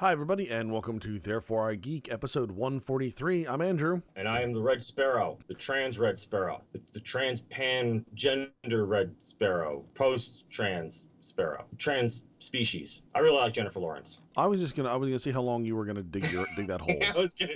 Hi, everybody, and welcome to Therefore I Geek, episode 143. I'm Andrew. And I am the Red Sparrow, the trans Red Sparrow, the, the trans pan gender Red Sparrow, post trans Sparrow, trans species. I really like Jennifer Lawrence. I was just gonna, I was gonna see how long you were gonna dig your, dig that hole. I was gonna,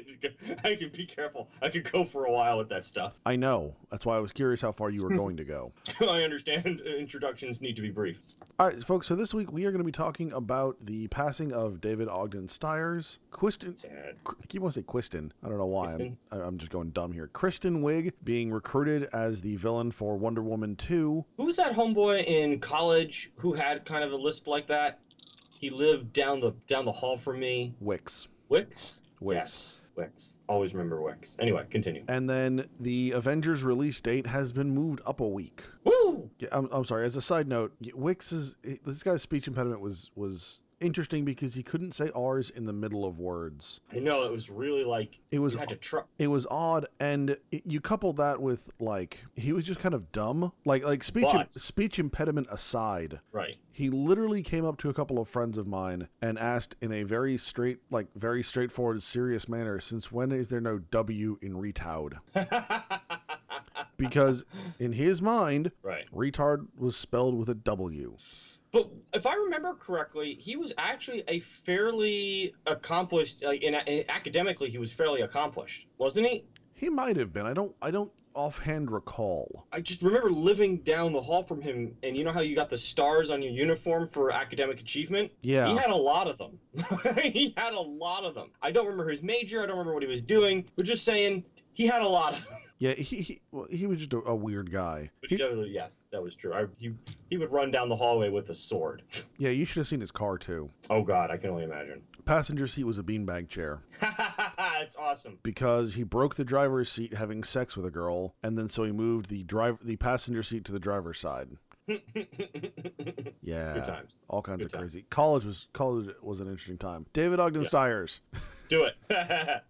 I could be careful. I could go for a while with that stuff. I know. That's why I was curious how far you were going to go. I understand introductions need to be brief. All right, folks. So this week we are going to be talking about the passing of David Ogden Stiers. Quiston, Sad. I keep wanting to say Quiston. I don't know why. I'm, I'm just going dumb here. Kristen Wiig being recruited as the villain for Wonder Woman 2. Who's that homeboy in college who had kind of a lisp like that? He lived down the down the hall from me. Wix. Wix. Wix. Yes. Wix. Always remember Wix. Anyway, continue. And then the Avengers release date has been moved up a week. Woo! Yeah, I'm, I'm sorry. As a side note, Wix is this guy's speech impediment was was interesting because he couldn't say R's in the middle of words. I know it was really like It was had to try. it was odd, and it, you coupled that with like he was just kind of dumb. Like like speech But- speech impediment aside, Right. he literally came up to a couple of friends of mine and asked in a very straight like very straightforward, serious manner, "Since when is there no W in retard?" Because in his mind, right. retard was spelled with a W. But if I remember correctly, he was actually a fairly accomplished. Like in, in academically, he was fairly accomplished, wasn't he? He might have been. I don't. I don't offhand recall. I just remember living down the hall from him, and you know how you got the stars on your uniform for academic achievement? Yeah. He had a lot of them. he had a lot of them. I don't remember his major. I don't remember what he was doing. But just saying, he had a lot of them. Yeah. He he, well, he was just a, a weird guy. But He- generally, yes, that was true. I, he he would run down the hallway with a sword. yeah. You should have seen his car too. Oh God, I can only imagine. Passenger seat was a beanbag chair it's awesome. because he broke the driver's seat having sex with a girl, and then so he moved the drive the passenger seat to the driver's side. Yeah. Good times. All kinds Good of times. crazy. College was college was an interesting time. David Ogden Yeah. Stiers. Let's do it.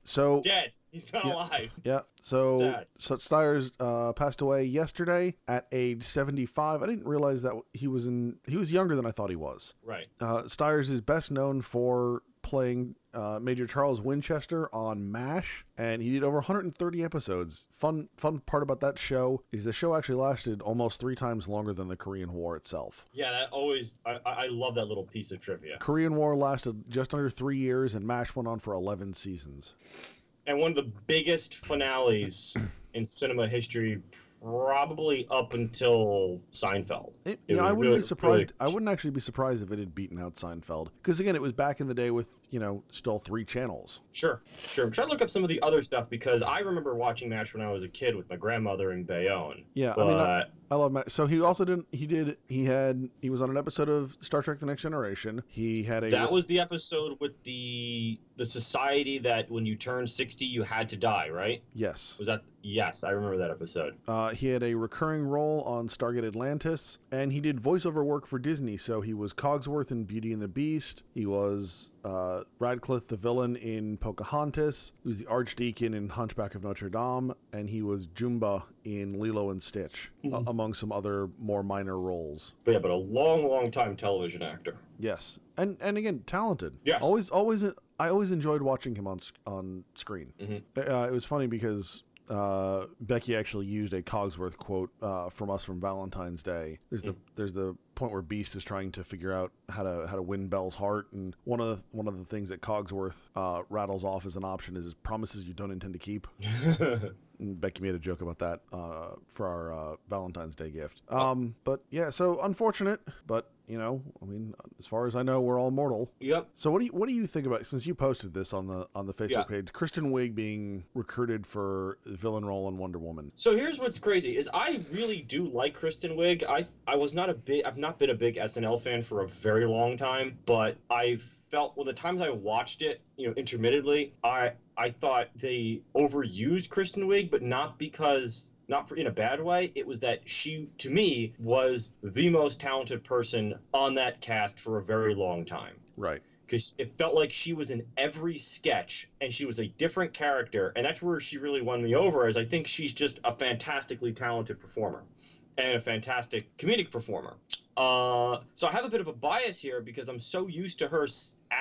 So Dead. He's not Yeah. alive. Yeah. So, Sad. so Stiers uh, passed away yesterday at age 75. I didn't realize that he was in. He was younger than I thought he was. Right. Uh, Stiers is best known for playing uh, Major Charles Winchester on MASH, and he did over 130 episodes. Fun, fun part about that show is the show actually lasted almost three times longer than the Korean War itself. Yeah, that always. I, I I love that little piece of trivia. Korean War lasted just under three years, and MASH went on for 11 seasons. And one of the biggest finales in cinema history, probably up until Seinfeld. It, It know, I wouldn't really- be surprised. really- I wouldn't actually be surprised if it had beaten out Seinfeld, because again, it was back in the day with you know still three channels. Sure, sure. I'm trying to look up some of the other stuff because I remember watching MASH when I was a kid with my grandmother in Bayonne. Yeah, But I mean, I, I love Matt. So he also didn't. He did. He had. He was on an episode of Star Trek: The Next Generation. He had a. that was the episode with the the society that when you turned 60 you had to die, right? yes. Was that? Yes, I remember that episode. Uh, he had a recurring role on Stargate Atlantis, and he did voiceover work for Disney. So he was Cogsworth in Beauty and the Beast. He was uh, Radcliffe, the villain in Pocahontas. He was the Archdeacon in Hunchback of Notre Dame, and he was Jumba in Lilo and Stitch, a- Mhm. among some other more minor roles. But yeah, but a long, long time television actor. Yes, and and again, talented. Yes. always, always. I always enjoyed watching him on on screen. Mhm. Uh, it was funny because uh, Becky actually used a Cogsworth quote uh, from us from Valentine's Day. There's the there's the point where Beast is trying to figure out how to how to win Belle's heart, and one of the, one of the things that Cogsworth uh, rattles off as an option is promises you don't intend to keep. And Becky made a joke about that uh, for our uh, Valentine's Day gift. Um, but yeah, so unfortunate, but you know, I mean, as far as I know, we're all mortal. yep. So what do you what do you think about since you posted this on the on the Facebook Yeah. page? Kristen Wiig being recruited for the villain role in Wonder Woman. So here's what's crazy is I really do like Kristen Wiig. I I was not a big I've not been a big SNL fan for a very long time, but I felt well the times I watched it, you know, intermittently, I I thought they overused Kristen Wiig, but not because not for in a bad way. It was that she to me was the most talented person on that cast for a very long time Right. because it felt like she was in every sketch and she was a different character and that's where she really won me over as i think she's just a fantastically talented performer and a fantastic comedic performer uh, so i have a bit of a bias here because i'm so used to her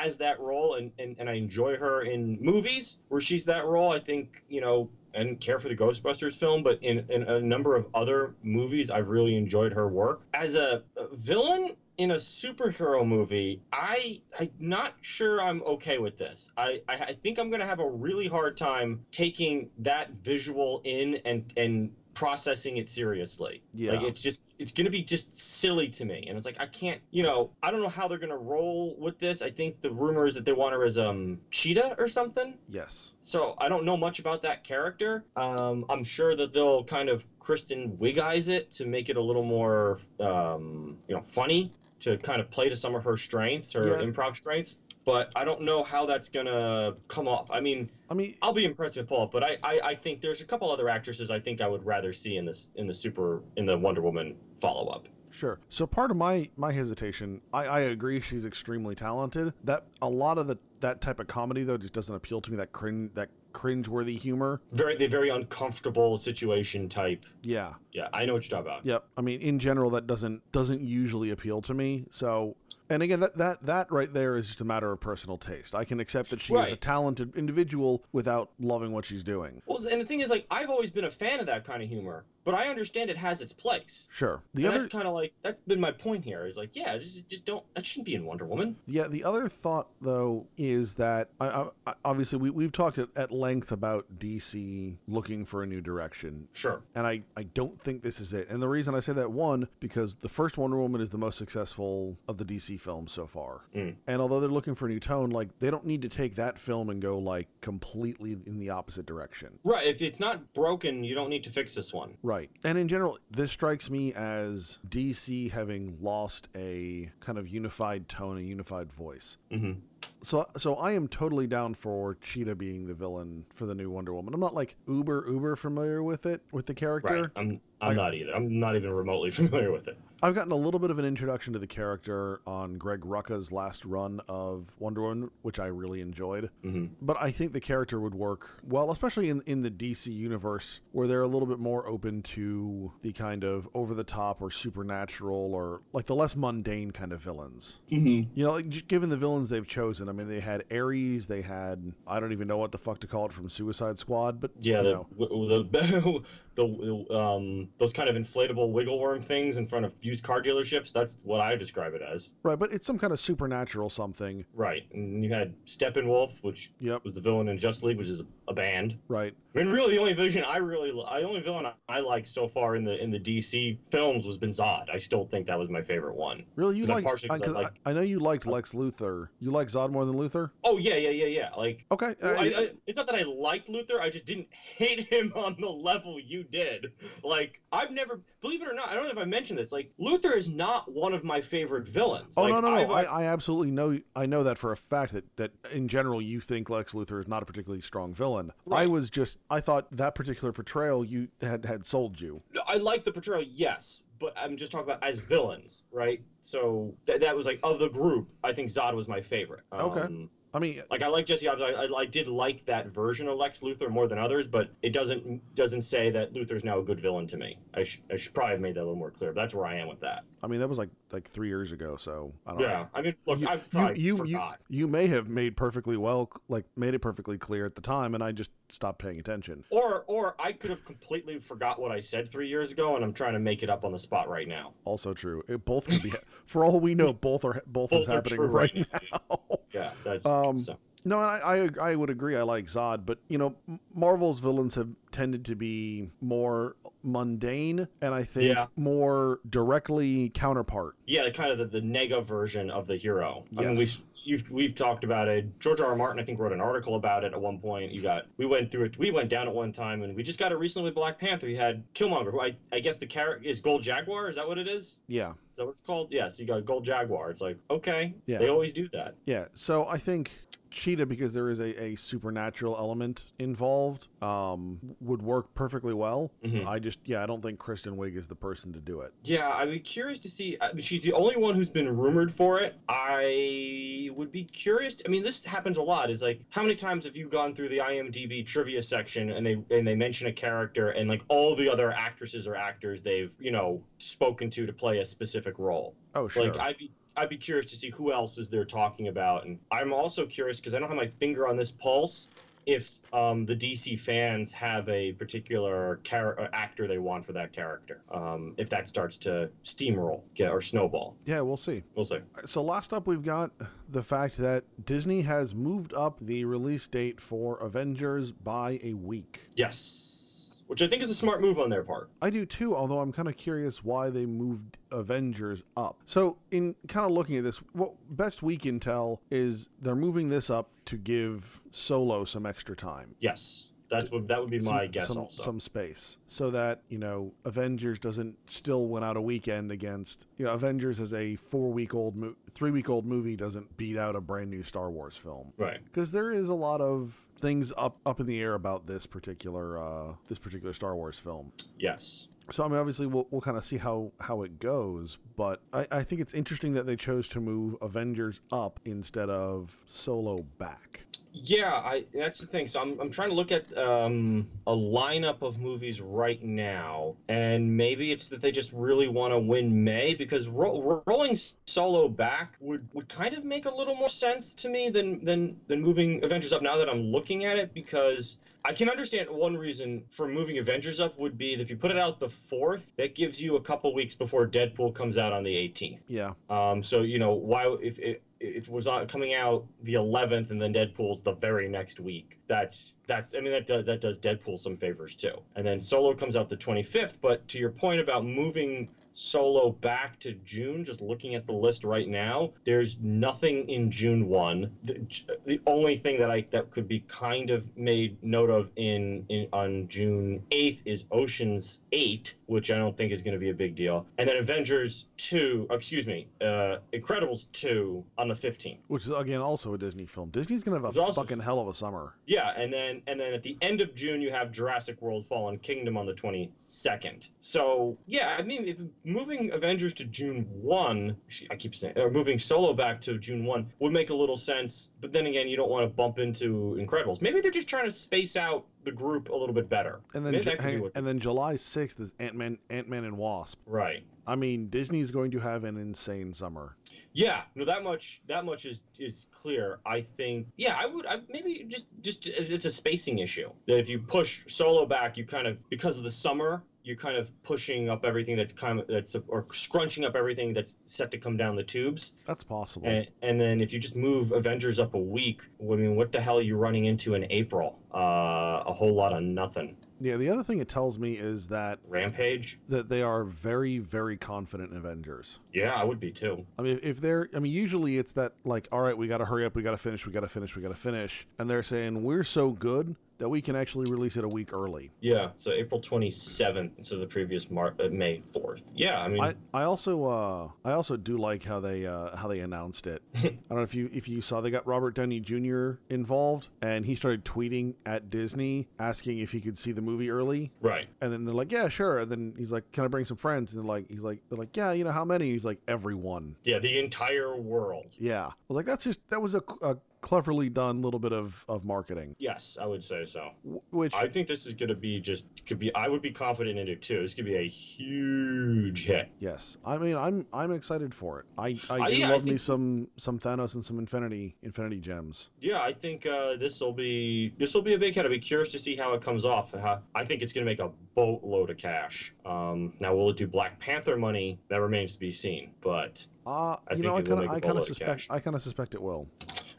as that role, and, and and I enjoy her in movies where she's that role. I think you know. I didn't care for the Ghostbusters film, but in, in a number of other movies, I've really enjoyed her work. As a, villain, in a superhero movie, I I'm not sure I'm okay with this. I I, I think I'm gonna have a really hard time taking that visual in and and processing it seriously. Yeah. Like it's just it's gonna be just silly to me. And it's like I can't you know, I don't know how they're gonna roll with this. I think the rumor is that they want her as um Cheetah or something. Yes. So I don't know much about that character. Um, I'm sure that they'll kind of Kristen Wiggize it to make it a little more, um, you know, funny to kind of play to some of her strengths, her Yeah. improv strengths. But I don't know how that's gonna come off. I mean, I mean, I'll be impressed with Paul, but I, I, I think there's a couple other actresses I think I would rather see in this in the super in the Wonder Woman follow up. Sure. So part of my my hesitation, I, I agree she's extremely talented. That a lot of the that type of comedy though just doesn't appeal to me. That cringe that cringeworthy humor. Very the very uncomfortable situation type. Yeah. Yeah, I know what you're talking about. Yep. I mean, in general, that doesn't doesn't usually appeal to me. So, and again, that that that right there is just a matter of personal taste. I can accept that she is a talented individual without loving what she's doing. Well, and the thing is, like, I've always been a fan of that kind of humor, but I understand it has its place. Sure. The and other that's kind of like that's been my point here. Is like, yeah, just, just don't. That shouldn't be in Wonder Woman. Yeah, the other thought though is that I, I, I- obviously we, we've talked at, at length about DC looking for a new direction, Sure. and I, I don't think this is it. And the reason I say that one because the first Wonder Woman is the most successful of the DC films so far, Mm. and although they're looking for a new tone, like they don't need to take that film and go like completely in the opposite direction. Right. If it's not broken, you don't need to fix this one. Right. And in general, this strikes me as DC having lost a kind of unified tone, a unified voice. Mm-hmm. So, so I am totally down for Cheetah being the villain for the new Wonder Woman. I'm not like uber uber familiar with it with the character. Right. I'm. I'm I- not either. I'm not even remotely familiar with it. I've gotten a little bit of an introduction to the character on Greg Rucka's last run of Wonder Woman, which I really enjoyed. hmm But I think the character would work well, especially in, in the DC universe, where they're a little bit more open to the kind of over the top or supernatural or like the less mundane kind of villains. Mm-hmm. You know, like given the villains they've chosen, I mean, they had Ares, they had I don't even know what the fuck to call it from Suicide Squad, but Yeah. The, know, the the um those kind of inflatable wiggle worm things in front of used car dealerships. That's what I describe it as. right, but it's some kind of supernatural something. Right. And you had Steppenwolf, which Yep, was the villain in Just League, which is a, a band. right. I mean, really, the only vision I really, I only villain I like so far in the in the DC films was Ben Zod. I still think that was my favorite one. Really, you like? I, 'cause I 'cause I- like- I know you liked Lex Luthor. You like Zod more than Luthor? Oh yeah, yeah, yeah, yeah. Like, Okay, well, uh, it's not that I liked Luthor. I just didn't hate him on the level you did. Like, I've never, believe it or not, I don't know if I mentioned this. Like, Luther is not one of my favorite villains. Oh Like, no no no! I, I absolutely know I know that for a fact that that in general you think Lex Luthor is not a particularly strong villain. I was just I thought that particular portrayal you had had sold you. I like the portrayal, yes, but I'm just talking about as villains, right? So th- that was like of the group. I think Zod was my favorite. Okay. Um, I mean, like I like Jesse. I, I, I did like that version of Lex Luthor more than others, but it doesn't doesn't say that Luthor's now a good villain to me. I, sh- I should probably have made that a little more clear. But that's where I am with that. I mean that was like like three years ago, so I don't know. Yeah, I mean, look, You, I you, you, you, may have made perfectly well, like made it perfectly clear at the time, and I just stopped paying attention. Or or I could have completely forgot what I said three years ago, and I'm trying to make it up on the spot right now. Also true. It both could be, for all we know, both are both, is Both are happening right right now. Yeah, that's Um, so. No, I, I I would agree. I like Zod, but you know, Marvel's villains have tended to be more mundane, and I think Yeah. more directly counterpart. Yeah, kind of the, the nega version of the hero. I mean, Yes. we you've, we've talked about it. George R. R. Martin, I think, wrote an article about it at one point. You got we went through it. We went down at one time, and we just got it recently with Black Panther. You had Killmonger, who I I guess the character is Gold Jaguar. Is that what it is? Yeah, Is that what it's called? Yes, you got Gold Jaguar. It's like okay, Yeah. they always do that. yeah. So I think Cheetah, because there is a, a supernatural element involved, um, would work perfectly well. Mhm. I just, yeah, I don't think Kristen Wiig is the person to do it. Yeah, I'd be curious to see. I mean, she's the only one who's been rumored for it. I would be curious. I mean, this happens a lot. Is like, how many times have you gone through the IMDb trivia section and they and they mention a character and like all the other actresses or actors they've you know spoken to to play a specific role. Oh, sure. Like I'd be I'd be curious to see who else is there talking about, and I'm also curious because I don't have my finger on this pulse if um, the DC fans have a particular char- uh, actor they want for that character. Um, if that starts to steamroll yeah, or snowball, Yeah, we'll see. we'll see. So last up, we've got the fact that Disney has moved up the release date for Avengers by a week. Yes, which I think is a smart move on their part. I do too, although I'm kind of curious why they moved Avengers up. So, in kind of looking at this, what best we can tell is they're moving this up to give Solo some extra time. Yes, that's what that would be my some, guess. some, also, some space so that you know avengers doesn't still win out a weekend against you know avengers as a four week old mo- three week old movie doesn't beat out a brand new star wars film right. because there is a lot of things up up in the air about this particular uh this particular star wars film Yes. so I mean, obviously, we'll, we'll kind of see how, how it goes, but I, I think it's interesting that they chose to move Avengers up instead of Solo back. Yeah, I that's the thing. So I'm I'm trying to look at um, a lineup of movies right now, and maybe it's that they just really want to win May because ro- rolling Solo back would, would kind of make a little more sense to me than than than moving Avengers up. Now that I'm looking at it, because I can understand one reason for moving Avengers up would be that if you put it out the fourth, that gives you a couple weeks before Deadpool comes out on the 18th. Yeah, Um, so you know why if it it was coming out the 11th and then Deadpool's the very next week, that's that's I mean that does, that does Deadpool some favors too. And then Solo comes out the 25th. But to your point about moving Solo back to June, just looking at the list right now, there's nothing in June one. The, the only thing that I that could be kind of made note of in, in on June 8th is Ocean's 8, which I don't think is going to be a big deal. And then Avengers 2, excuse me, uh, Incredibles 2 on the 15th. which is again also a Disney film. Disney's gonna have a also- fucking hell of a summer. Yeah, and then and then at the end of June you have Jurassic World Fallen Kingdom on the 22nd. So, yeah, I mean if moving Avengers to June 1, I keep saying or moving Solo back to June 1 would make a little sense, but then again you don't want to bump into Incredibles. Maybe they're just trying to space out the group a little bit better. And then Ju- that could be hang- and then July sixth is Ant Man Ant Man and Wasp. right. I mean, Disney's going to have an insane summer. Yeah, no, that much that much is is clear. I think, yeah, I would, I maybe just just it's a spacing issue that if you push Solo back, you kind of because of the summer, you're kind of pushing up everything that's kind of that's or scrunching up everything that's set to come down the tubes, That's possible. and and then if you just move Avengers up a week, I mean, what the hell are you running into in April? Uh, a whole lot of nothing. yeah, the other thing it tells me is that Rampage. that they are very very confident in Avengers. Yeah, I would be too. I mean, if they're, I mean, usually it's that like, all right, we got to hurry up, we got to finish, we got to finish, we got to finish, and they're saying we're so good that we can actually release it a week early. Yeah, so April 27th instead of the previous Mar- uh, May 4th. Yeah, I mean, I, I also uh I also do like how they uh how they announced it. I don't know if you if you saw they got Robert Downey Jr. involved and he started tweeting at Disney asking if he could see the movie early right. and then they're like yeah sure and then he's like can I bring some friends and they're like he's like they're like yeah you know how many he's like everyone Yeah, the entire world. yeah I was like that's just that was a, a cleverly done little bit of of marketing Yes, I would say so. which I think this is going to be just could be. I would be confident in it too. This could be a huge hit. yes I mean I'm I'm excited for it I I Uh, do yeah, I love me some some Thanos and some Infinity Infinity gems Yeah, I think uh, this will be this will be a big hit. I'll be curious to see how it comes off. I think it's going to make a boatload of cash. Um, now, will it do Black Panther money? That remains to be seen. But Uh, I you know, I think it will kind of, I kind of suspect, cash. I kind of suspect it will.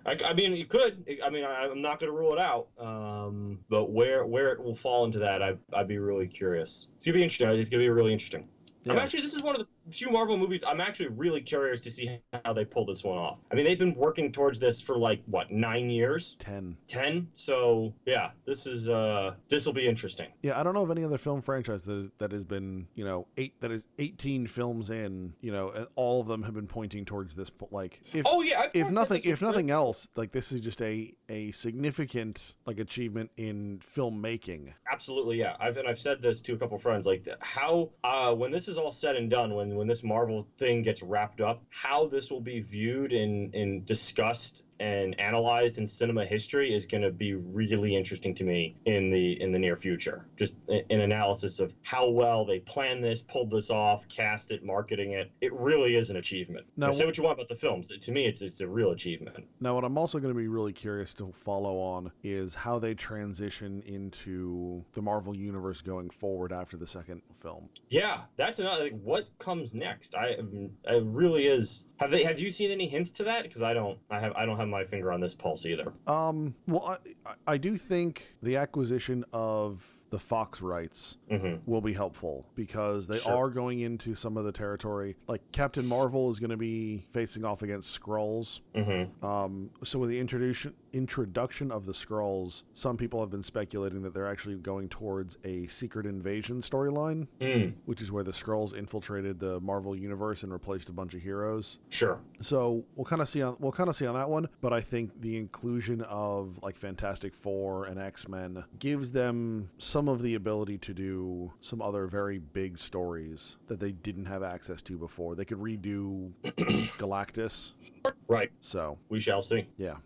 I, I mean, you could. I mean, I, I'm not going to rule it out. Um, but where where it will fall into that, I, I'd be really curious. It's gonna be interesting. It's gonna be really interesting. I'm Yeah. actually this is one of the few Marvel movies I'm actually really curious to see how they pull this one off. I mean, they've been working towards this for like what nine years, Ten. ten. So yeah, this is uh this will be interesting. Yeah, I don't know of any other film franchise that that has been, you know, eight that is eighteen films in, you know, and all of them have been pointing towards this. Like, if Oh yeah, if nothing, if nothing friends. else, like this is just a a significant like achievement in filmmaking. Absolutely, yeah. I've and I've said this to a couple friends, like how uh, when this is all said and done, when when this Marvel thing gets wrapped up, how this will be viewed and and discussed and analyzed in cinema history is going to be really interesting to me in the in the near future. Just an analysis of how well they planned this, pulled this off, cast it, marketing it. It really is an achievement. Now, say what you want about the films. To me, it's it's a real achievement. Now, what I'm also going to be really curious to follow on is how they transition into the Marvel universe going forward after the second film. Yeah, that's another. Like, what comes next? I, it really is. Have they? Have you seen any hints to that? Because I don't. I have. I don't have my finger on this pulse either. Um. Well, I, I do think the acquisition of the Fox rights mm-hmm. will be helpful because they sure. are going into some of the territory. Like Captain Marvel is going to be facing off against Skrulls. Mm-hmm. Um, so with the introduction introduction of the Skrulls, some people have been speculating that they're actually going towards a secret invasion storyline, mm. which is where the Skrulls infiltrated the Marvel universe and replaced a bunch of heroes. Sure. So we'll kind of see on we'll kind of see on that one, but I think the inclusion of like Fantastic Four and X Men gives them some of the ability to do some other very big stories that they didn't have access to before. They could redo Galactus. Right. So we shall see. Yeah.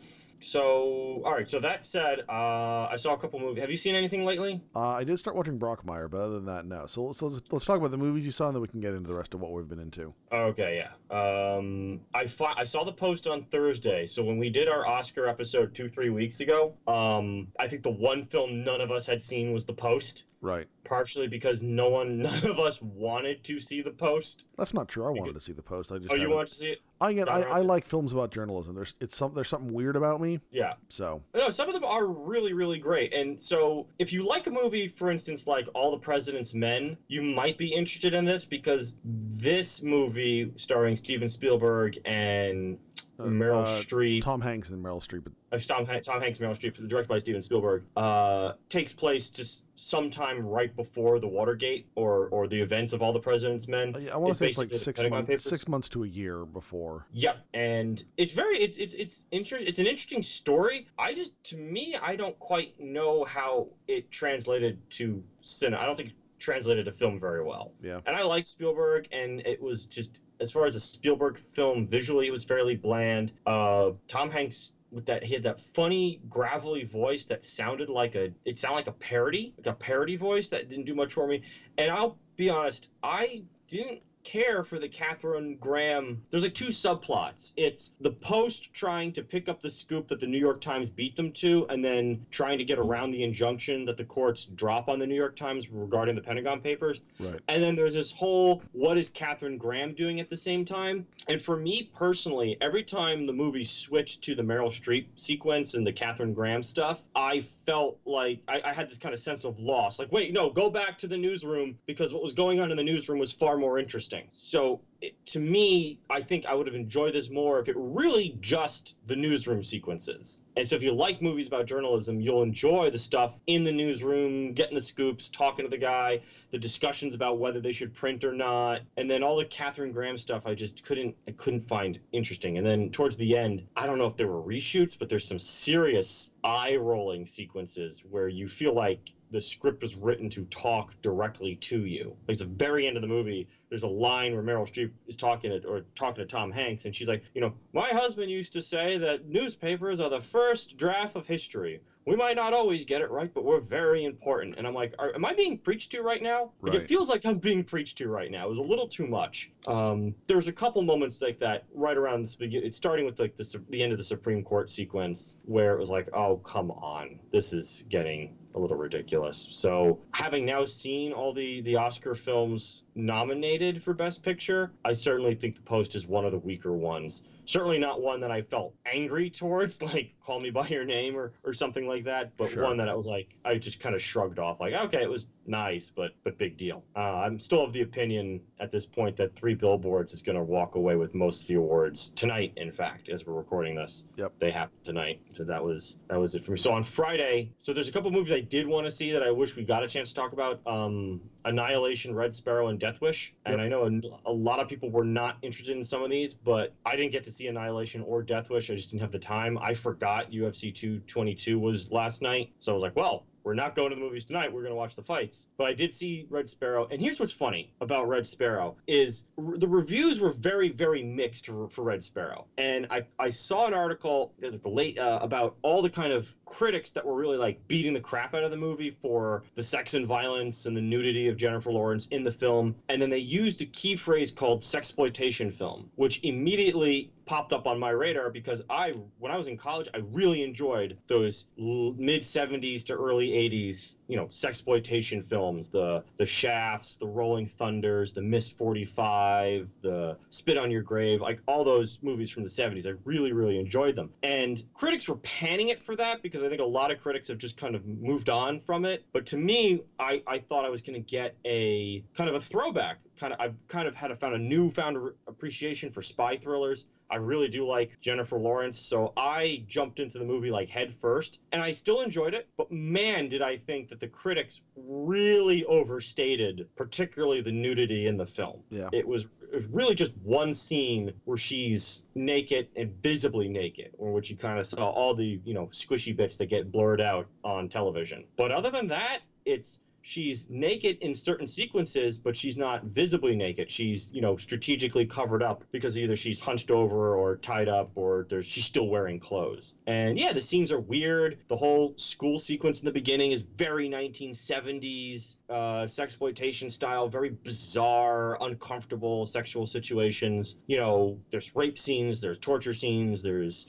So, all right. So that said, uh, I saw a couple movies. Have you seen anything lately? Uh, I did start watching Brockmire, but other than that, no. So, so let's, let's talk about the movies you saw, and then we can get into the rest of what we've been into. Okay, yeah. Um, I fought, I saw the post on Thursday. So when we did our Oscar episode two, three weeks ago, um, I think the one film none of us had seen was The Post. Right. Partially because no one, none of us wanted to see the post. That's not true. I wanted to see the post. I just. Oh, you wanted to see it? I get. I, I, like films about journalism. There's it's some there's something weird about me. Yeah. So. No, some of them are really really great. And so if you like a movie, for instance, like All the President's Men, you might be interested in this because this movie starring Steven Spielberg and uh, Meryl uh, Streep, Tom Hanks and Meryl Streep. Uh, Tom, Tom Hanks, Meryl Streep, directed by Steven Spielberg, uh, takes place just sometime right before the Watergate or or the events of all the President's Men. Uh, yeah, I want to say it's like six months, six months to a year before. Yep, and it's very it's it's it's interesting. It's an interesting story. I just to me, I don't quite know how it translated to cinema. I don't think translated to film very well. Yeah. And I like Spielberg, and it was just as far as a Spielberg film, visually it was fairly bland. Uh, Tom Hanks with that he had that funny gravelly voice that sounded like a it sounded like a parody, like a parody voice that didn't do much for me. And I'll be honest, I didn't care for the Katharine Graham. There's like two subplots. It's the Post trying to pick up the scoop that the New York Times beat them to, and then trying to get around the injunction that the courts drop on the New York Times regarding the Pentagon Papers. Right. And then there's this whole what is Katharine Graham doing at the same time? And for me personally, every time the movie switched to the Meryl Streep sequence and the Katharine Graham stuff, I felt like I, I had this kind of sense of loss. Like, wait, no, go back to the newsroom because what was going on in the newsroom was far more interesting interesting. So it, to me, I think I would have enjoyed this more if it were really just the newsroom sequences. And so if you like movies about journalism, you'll enjoy the stuff in the newsroom, getting the scoops, talking to the guy, the discussions about whether they should print or not, and then all the Katharine Graham stuff I just couldn't I couldn't find interesting. And then towards the end, I don't know if there were reshoots, but there's some serious eye-rolling sequences where you feel like the script was written to talk directly to you. Like the very end of the movie, there's a line where Meryl Streep is talking to, or talking to Tom Hanks, and she's like, you know, my husband used to say that newspapers are the first draft of history. We might not always get it right, but we're very important. And I'm like, are, am I being preached to right now? Like, it feels like I'm being preached to right now. It was a little too much. Um, there's a couple moments like that right around this beginning. It's starting with like the, the end of the Supreme Court sequence where it was like, oh, come on, this is getting a little ridiculous. So, having now seen all the the Oscar films nominated for Best Picture, I certainly think The Post is one of the weaker ones. Certainly not one that I felt angry towards, like Call Me by Your Name or or something like that, but sure. one that I was like I just kind of shrugged off, like okay, it was nice, but but big deal. Uh, I'm still of the opinion at this point that Three Billboards is going to walk away with most of the awards tonight. In fact, as we're recording this, yep, they happen tonight. So that was that was it for me. So on Friday, so there's a couple movies I did want to see that I wish we got a chance to talk about. Um, Annihilation, Red Sparrow, and Death Wish. Yep. And I know a, a lot of people were not interested in some of these, but I didn't get to see Annihilation or Death Wish. I just didn't have the time. I forgot UFC 222 was last night, so I was like, well we're not going to the movies tonight. We're going to watch the fights. But I did see Red Sparrow, and here's what's funny about Red Sparrow is the reviews were very, very mixed for, for Red Sparrow. And I, I saw an article at the late uh, about all the kind of critics that were really like beating the crap out of the movie for the sex and violence and the nudity of Jennifer Lawrence in the film, and then they used a key phrase called sexploitation film, which immediately popped up on my radar because I, when I was in college, I really enjoyed those l- mid '70s to early '80s, you know, sexploitation films, the the Shafts, the Rolling Thunders, the Ms. 45, the Spit on Your Grave, like all those movies from the '70s. I really, really enjoyed them, and critics were panning it for that because I think a lot of critics have just kind of moved on from it. But to me, I I thought I was going to get a kind of a throwback. Kind of, I've kind of had a, found a newfound appreciation for spy thrillers. I really do like Jennifer Lawrence, so I jumped into the movie like head first, and I still enjoyed it. But man, did I think that the critics really overstated, particularly the nudity in the film. Yeah. It was it was really just one scene where she's naked and visibly naked, or which you kind of saw all the you know squishy bits that get blurred out on television. But other than that, it's she's naked in certain sequences, but she's not visibly naked. She's, you know, strategically covered up because either she's hunched over or tied up or there's she's still wearing clothes. And yeah, the scenes are weird. The whole school sequence in the beginning is very 1970s uh, sexploitation style, very bizarre, uncomfortable sexual situations. You know, there's rape scenes, there's torture scenes, there's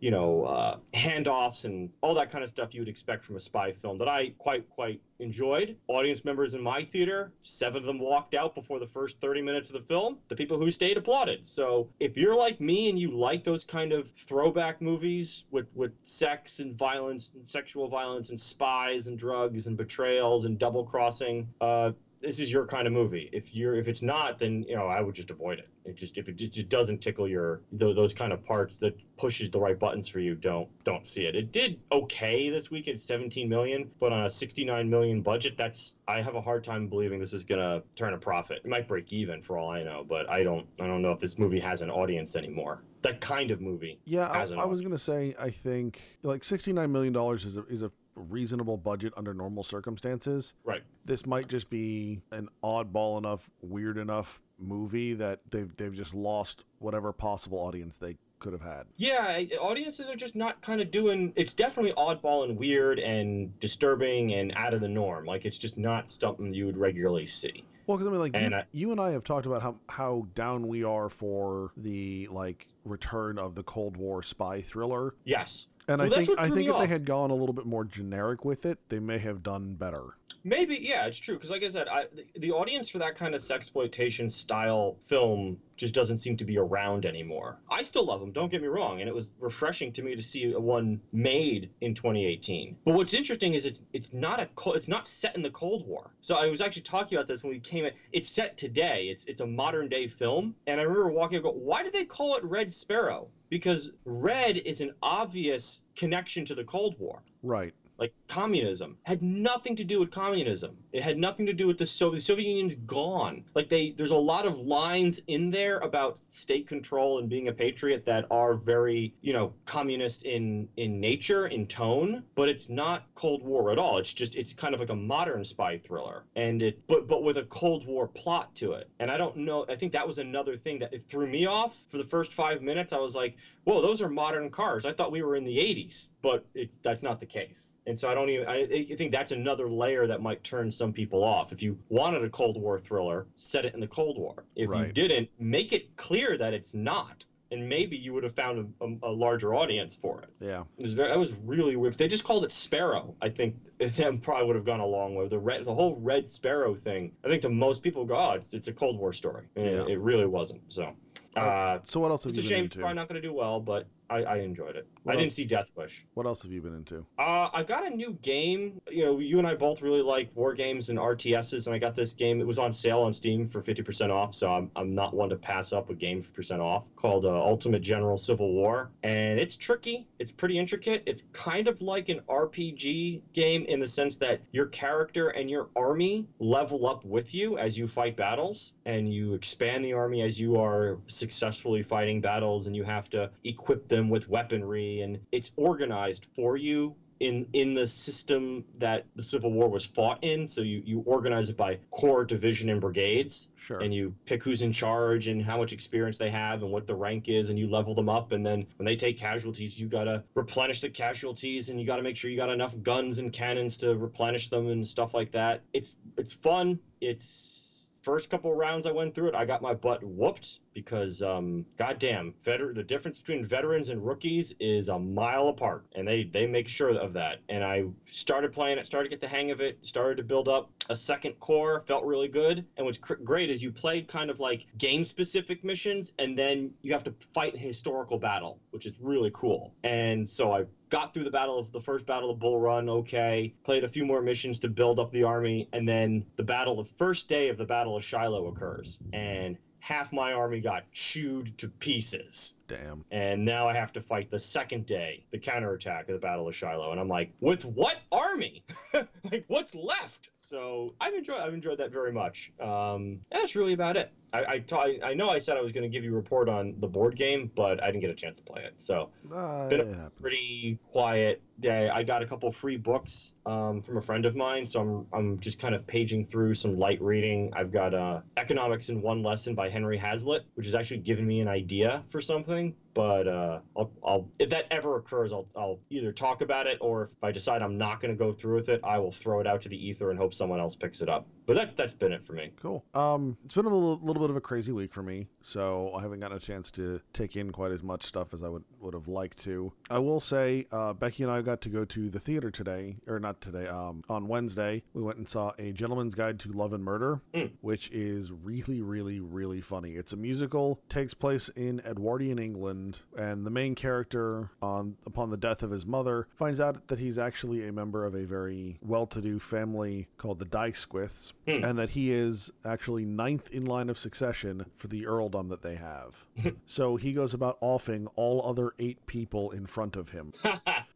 you know, uh, handoffs and all that kind of stuff you would expect from a spy film that I quite, quite enjoyed. Audience members in my theater, seven of them walked out before the first 30 minutes of the film. The people who stayed applauded. So if you're like me and you like those kind of throwback movies with, with sex and violence and sexual violence and spies and drugs and betrayals and double crossing, uh, this is your kind of movie. If you're if it's not, then you know I would just avoid it. It just if it just doesn't tickle your those kind of parts that pushes the right buttons for you, don't don't see it. It did okay this week at 17 million, but on a 69 million budget, that's I have a hard time believing this is gonna turn a profit. It might break even for all I know, but I don't I don't know if this movie has an audience anymore. That kind of movie. Yeah, I, has an I was gonna say I think like sixty nine million dollars is a, is a reasonable budget under normal circumstances. Right. This might just be an oddball enough, weird enough movie that they've they've just lost whatever possible audience they could have had. Yeah, audiences are just not kind of doing. It's definitely oddball and weird and disturbing and out of the norm. Like it's just not something you would regularly see. Well, because I mean, like And you, I- you and I have talked about how how down we are for the like return of the Cold War spy thriller, Yes, and Well, I think I think if they had gone a little bit more generic with it, they may have done better. Maybe. Yeah, it's true. Because like I said, I, the, the audience for that kind of sexploitation style film just doesn't seem to be around anymore. I still love them. Don't get me wrong, and it was refreshing to me to see one made in 2018. But what's interesting is it's it's not a it's not set in the Cold War. So I was actually talking about this when we came in. It's set today. It's it's a modern day film, and I remember walking. I go, why did they call it Red Sparrow? Because red is an obvious connection to the Cold War Right. Like communism had nothing to do with communism. It had nothing to do with the soviet the soviet union's gone. Like they there's a lot of lines in there about state control and being a patriot that are very you know communist in in nature in tone but it's not cold war at all. It's just it's kind of like a modern spy thriller. And it but but with a cold war plot to it. And i don't know i think that was another thing that it threw me off. For the first five minutes i was like whoa those are modern cars. I thought we were in the 80s but it, that's not the case and so i don't even I, I think that's another layer that might turn some people off if you wanted a cold war thriller set it in the cold war if you didn't make it clear that it's not and maybe you would have found a, a, a larger audience for it Yeah. it was very, that was really weird. If they just called it Sparrow, I think them probably would have gone a long way. The red, the whole Red Sparrow thing, I think to most people, go, oh, it's, it's a Cold War story. And Yeah. it, it really wasn't. So, uh, So what else have it's a you shame been it's probably not going to do well, but I, I enjoyed it. What I didn't see Death Wish. What else have you been into? Uh, I got a new game. You know, you and I both really like war games and RTSs, and I got this game. It was on sale on Steam for 50% off, so I'm, I'm not one to pass up a game for percent off called uh, Ultimate General Civil War. And it's tricky, it's pretty intricate. It's kind of like an RPG game in the sense that your character and your army level up with you as you fight battles, and you expand the army as you are successfully fighting battles, and you have to equip them with weaponry, and it's organized for you in in the system that the Civil War was fought in. So you you organize it by corps, division, and brigades, Sure. and you pick who's in charge and how much experience they have and what the rank is, and you level them up. And then when they take casualties, you gotta replenish the casualties, and you gotta make sure you got enough guns and cannons to replenish them and stuff like that. It's it's fun. It's first couple rounds I went through it, I got my butt whooped because um goddamn veteran the difference between veterans and rookies is a mile apart and they they make sure of that. And i started playing it started to get the hang of it started to build up a second corps felt really good. And what's cr- great is you play kind of like game specific missions and then you have to fight a historical battle which is really cool. And so i got through the battle of the first battle of bull run okay played a few more missions to build up the army and then the battle the first day of the battle of shiloh occurs. And half my army got chewed to pieces. Damn. And now I have to fight the second day, the counterattack of the Battle of Shiloh. And I'm like, with what army? like, what's left? So I've enjoyed I've enjoyed that very much. Um, that's really about it. I I, know I said I was going to give you a report on the board game, but I didn't get a chance to play it. So Uh, it's been a happens. pretty quiet day. I got a couple free books um, from a friend of mine, so I'm I'm just kind of paging through some light reading. I've got uh, Economics in One Lesson by Henry Hazlitt, which has actually given me an idea for something. But uh, I'll, I'll if that ever occurs, I'll I'll either talk about it or if I decide I'm not going to go through with it, I will throw it out to the ether and hope someone else picks it up. But that that's been it for me. Cool. Um, it's been a little, little bit of a crazy week for me, so I haven't gotten a chance to take in quite as much stuff as I would would have liked to. I will say, uh, Becky and I got to go to the theater today, or not today. Um, on Wednesday, we went and saw a Gentleman's Guide to Love and Murder, Mm. which is really, really, really funny. It's a musical, takes place in Edwardian England, and the main character, on upon the death of his mother, finds out that he's actually a member of a very well-to-do family called the D'Ysquiths, Hmm. and that he is actually ninth in line of succession for the earldom that they have. so he goes about offing all other eight people in front of him.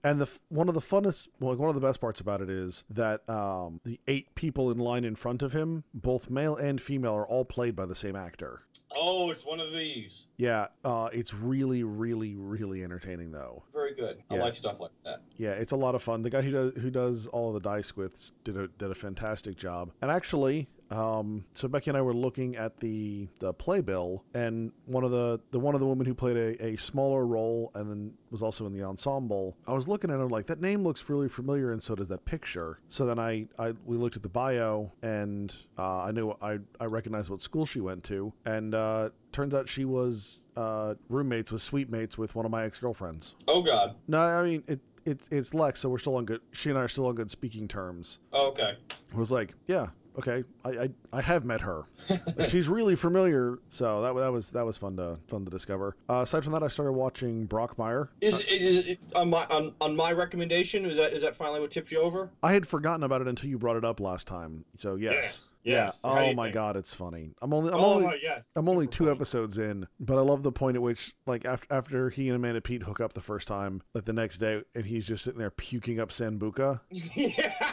And the one of the funnest, well, one of the best parts about it is that um, the eight people in line in front of him, both male and female, are all played by the same actor. oh, it's one of these. Yeah, uh, it's really, really, really entertaining though. Very good. I like stuff like that. Yeah, it's a lot of fun. The guy who does who does all the D'Ysquiths did a did a fantastic job. And actually, um, so Becky and I were looking at the the playbill, and one of the the one of the women who played a, a smaller role and then was also in the ensemble. I was looking at her like that name looks really familiar, and so does that picture. So then I, I we looked at the bio, and uh, I knew I I recognized what school she went to, and uh, turns out she was uh, roommates with sweet mates with one of my ex girlfriends. Oh God. No, I mean it. It's it's Lex, so we're still on good. She and I are still on good speaking terms. Oh, okay. I was like, yeah, okay, I I, I have met her. She's really familiar, so that that was that was fun to fun to discover. Uh, aside from that, I started watching Brockmire. Is, is it on my on, on my recommendation? Is that is that finally what tipped you over? I had forgotten about it until you brought it up last time. So yes, Yes, yeah. yes. How Oh my think? god, it's funny. I'm only I'm oh only my yes. I'm only Super two funny. episodes in, but I love the point at which, like, after after he and Amanda Peet hook up the first time, like the next day, and he's just sitting there puking up Sambuca. yeah.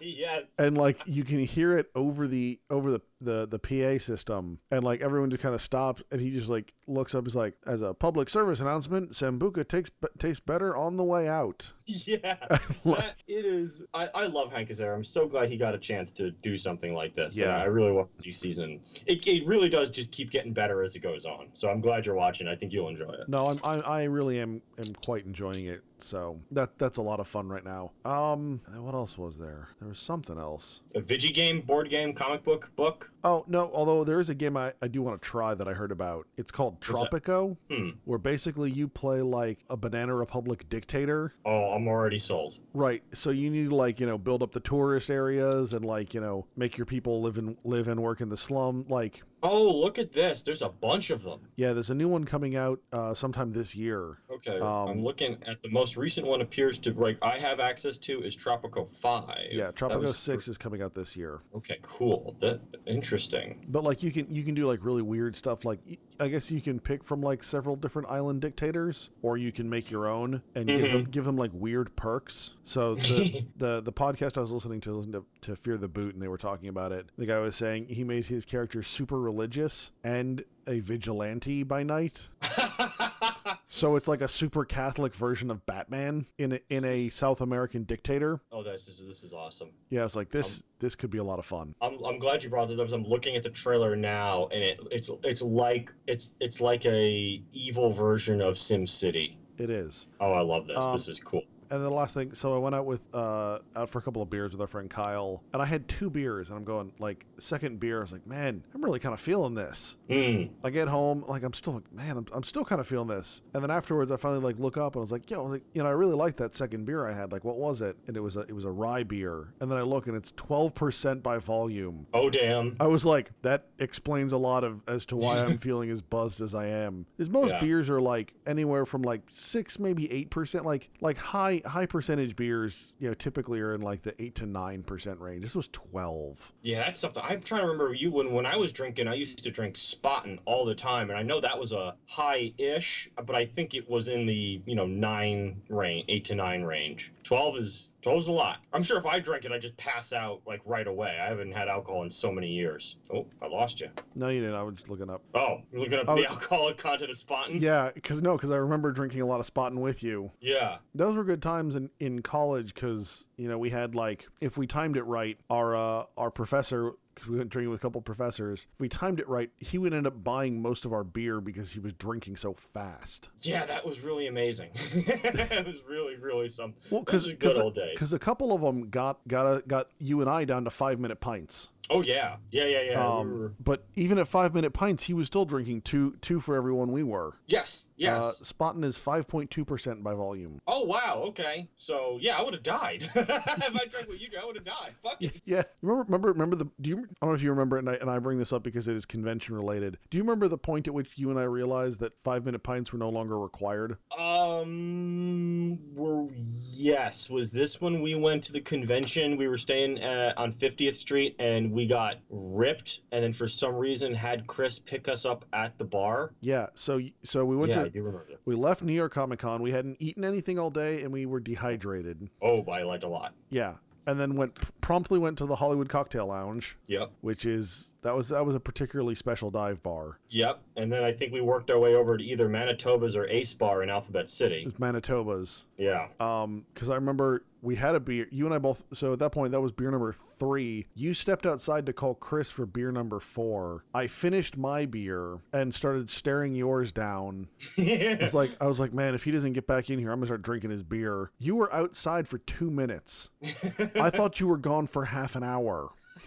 yes. and like you can hear it over the over the the, the PA system and like everyone just kind of stops and he just like looks up he's like as a public service announcement Sambuca takes tastes better on the way out yeah. That, it is. I, I love Hank Azaria. I'm so glad he got a chance to do something like this. Yeah. I really want to see season. It, it really does just keep getting better as it goes on. So I'm glad you're watching. I think you'll enjoy it. no I'm, I, I really am am quite enjoying it so that that's a lot of fun right now um what else was there there was something else A Vigi game, board game, comic book, book. oh no although there is a game I, I do want to try that I heard about it's called Tropico Hmm. where basically you play like a banana republic dictator Oh, I'm already sold. Right. So you need to like, you know, build up the tourist areas and like, you know, make your people live and live and work in the slum. Like, Oh, look at this. There's a bunch of them. yeah, there's a new one coming out uh sometime this year. Okay, Um, I'm looking at the most recent one. Appears to like I have access to is Tropico Five. Yeah, That Tropico was 6 is coming out this year. Okay, cool. That interesting. But like you can you can do like really weird stuff like I guess you can pick from like several different island dictators or you can make your own and give them give them like weird perks. So the the the podcast I was listening to listened to, to Fear the Boot and they were talking about it. The guy was saying he made his character super religious and a vigilante by night. So it's like a super Catholic version of Batman in a, in a South American dictator. Oh, this is this is awesome. Yeah, it's like this. this could be a lot of fun. I'm, I'm glad you brought this up. I'm looking at the trailer now, and it it's it's like it's it's like a evil version of Sim City. It is. Oh, I love this. Um, this is cool. And then the last thing, so I went out with uh out for a couple of beers with our friend Kyle, and I had two beers, and I'm going like second beer, I was like, man, I'm really kind of feeling this. Mm. I get home, like I'm still like, man, I'm, I'm still kind of feeling this. And then afterwards, I finally like look up and I was like, yeah, I was like, you know, I really liked that second beer I had. Like, what was it? And it was a it was a rye beer. And then I look and it's 12% by volume. Oh, damn. I was like, that explains a lot of as to why I'm feeling as buzzed as I am. Is most Yeah. beers are like anywhere from like six, maybe eight percent. Like like high high percentage beers, you know, typically are in like the eight to nine percent range. This was twelve. Yeah, that's something. I'm trying to remember you when when I was drinking. I used to drink Spaten all the time, and I know that was a high-ish, but I think it was in the you know nine range, eight to nine range. Twelve is twelve is a lot. I'm sure if I drink it, I just pass out like right away. I haven't had alcohol in so many years. Oh, I lost you. No, you didn't. I was just looking up. Oh, you're looking up Oh. the alcoholic content of Spaten. Yeah, because no, because I remember drinking a lot of Spaten with you. Yeah. Those were good times in, in college because you know we had like if we timed it right, our uh, our professor. We went drinking with a couple professors. If we timed it right, he would end up buying most of our beer because he was drinking so fast. Yeah, that was really amazing. it was really, really something. Well, because good old days. because a couple of them got got a, got you and I down to five minute pints. Oh yeah, yeah, yeah, yeah. we um, were- But even at five minute pints, he was still drinking two two for everyone we were. Yes, yes. Uh, is five point two percent by volume. Oh wow, okay. So yeah, I would have died if I drank what you did. I would have died. Fuck it. Yeah, remember, remember, remember the. Do you? I don't know if you remember, and I, and I bring this up because it is convention related. Do you remember the point at which you and I realized that five minute pints were no longer required? Um, were yes. Was this when we went to the convention? We were staying uh, on 50th Street, and we got ripped, and then for some reason had Chris pick us up at the bar. Yeah. So, so we went yeah, I to. do remember this. We left New York Comic Con. We hadn't eaten anything all day, and we were dehydrated. Oh, by like a lot. Yeah, and then went promptly went to the Holiday Cocktail Lounge, Yep. which is that was that was a particularly special dive bar. Yep. And then I think we worked our way over to either Manitoba's or Ace Bar in Alphabet City. It's Manitoba's. Yeah. Um, because I remember we had a beer. You and I both. So at that point, that was beer number three. You stepped outside to call Chris for beer number four. I finished my beer and started staring yours down. I was like, I was like, man, if he doesn't get back in here, I'm gonna start drinking his beer. You were outside for two minutes. I thought you were gone for half an hour.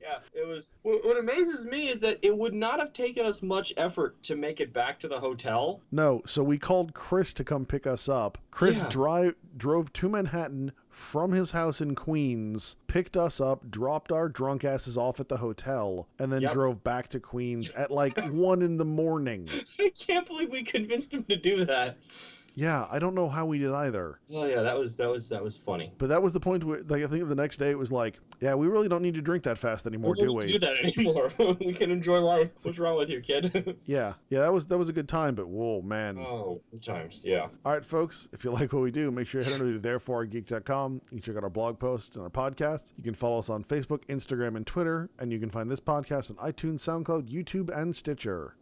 yeah, it was. What, what amazes me is that it would not have taken us much effort to make it back to the hotel. No, so we called Chris to come pick us up. Chris Yeah. drive drove to Manhattan from his house in Queens, picked us up, dropped our drunk asses off at the hotel, and then Yep. drove back to Queens at like one in the morning. I can't believe we convinced him to do that. Yeah, I don't know how we did either. Oh yeah, that was that was that was funny. But that was the point where, like, I think the next day it was like, yeah, we really don't need to drink that fast anymore, we do we? do that anymore. we can enjoy life. What's wrong with you, kid? Yeah, yeah, that was that was a good time. But whoa, man. oh, good times. Yeah. All right, folks, if you like what we do, make sure you head over to thereforegeek.com. You can check out our blog posts and our podcast. You can follow us on Facebook, Instagram, and Twitter. And you can find this podcast on iTunes, SoundCloud, YouTube, and Stitcher.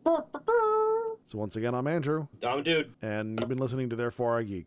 So once again, I'm Andrew, Dumb dude. and you've been listening to Therefore I Geek.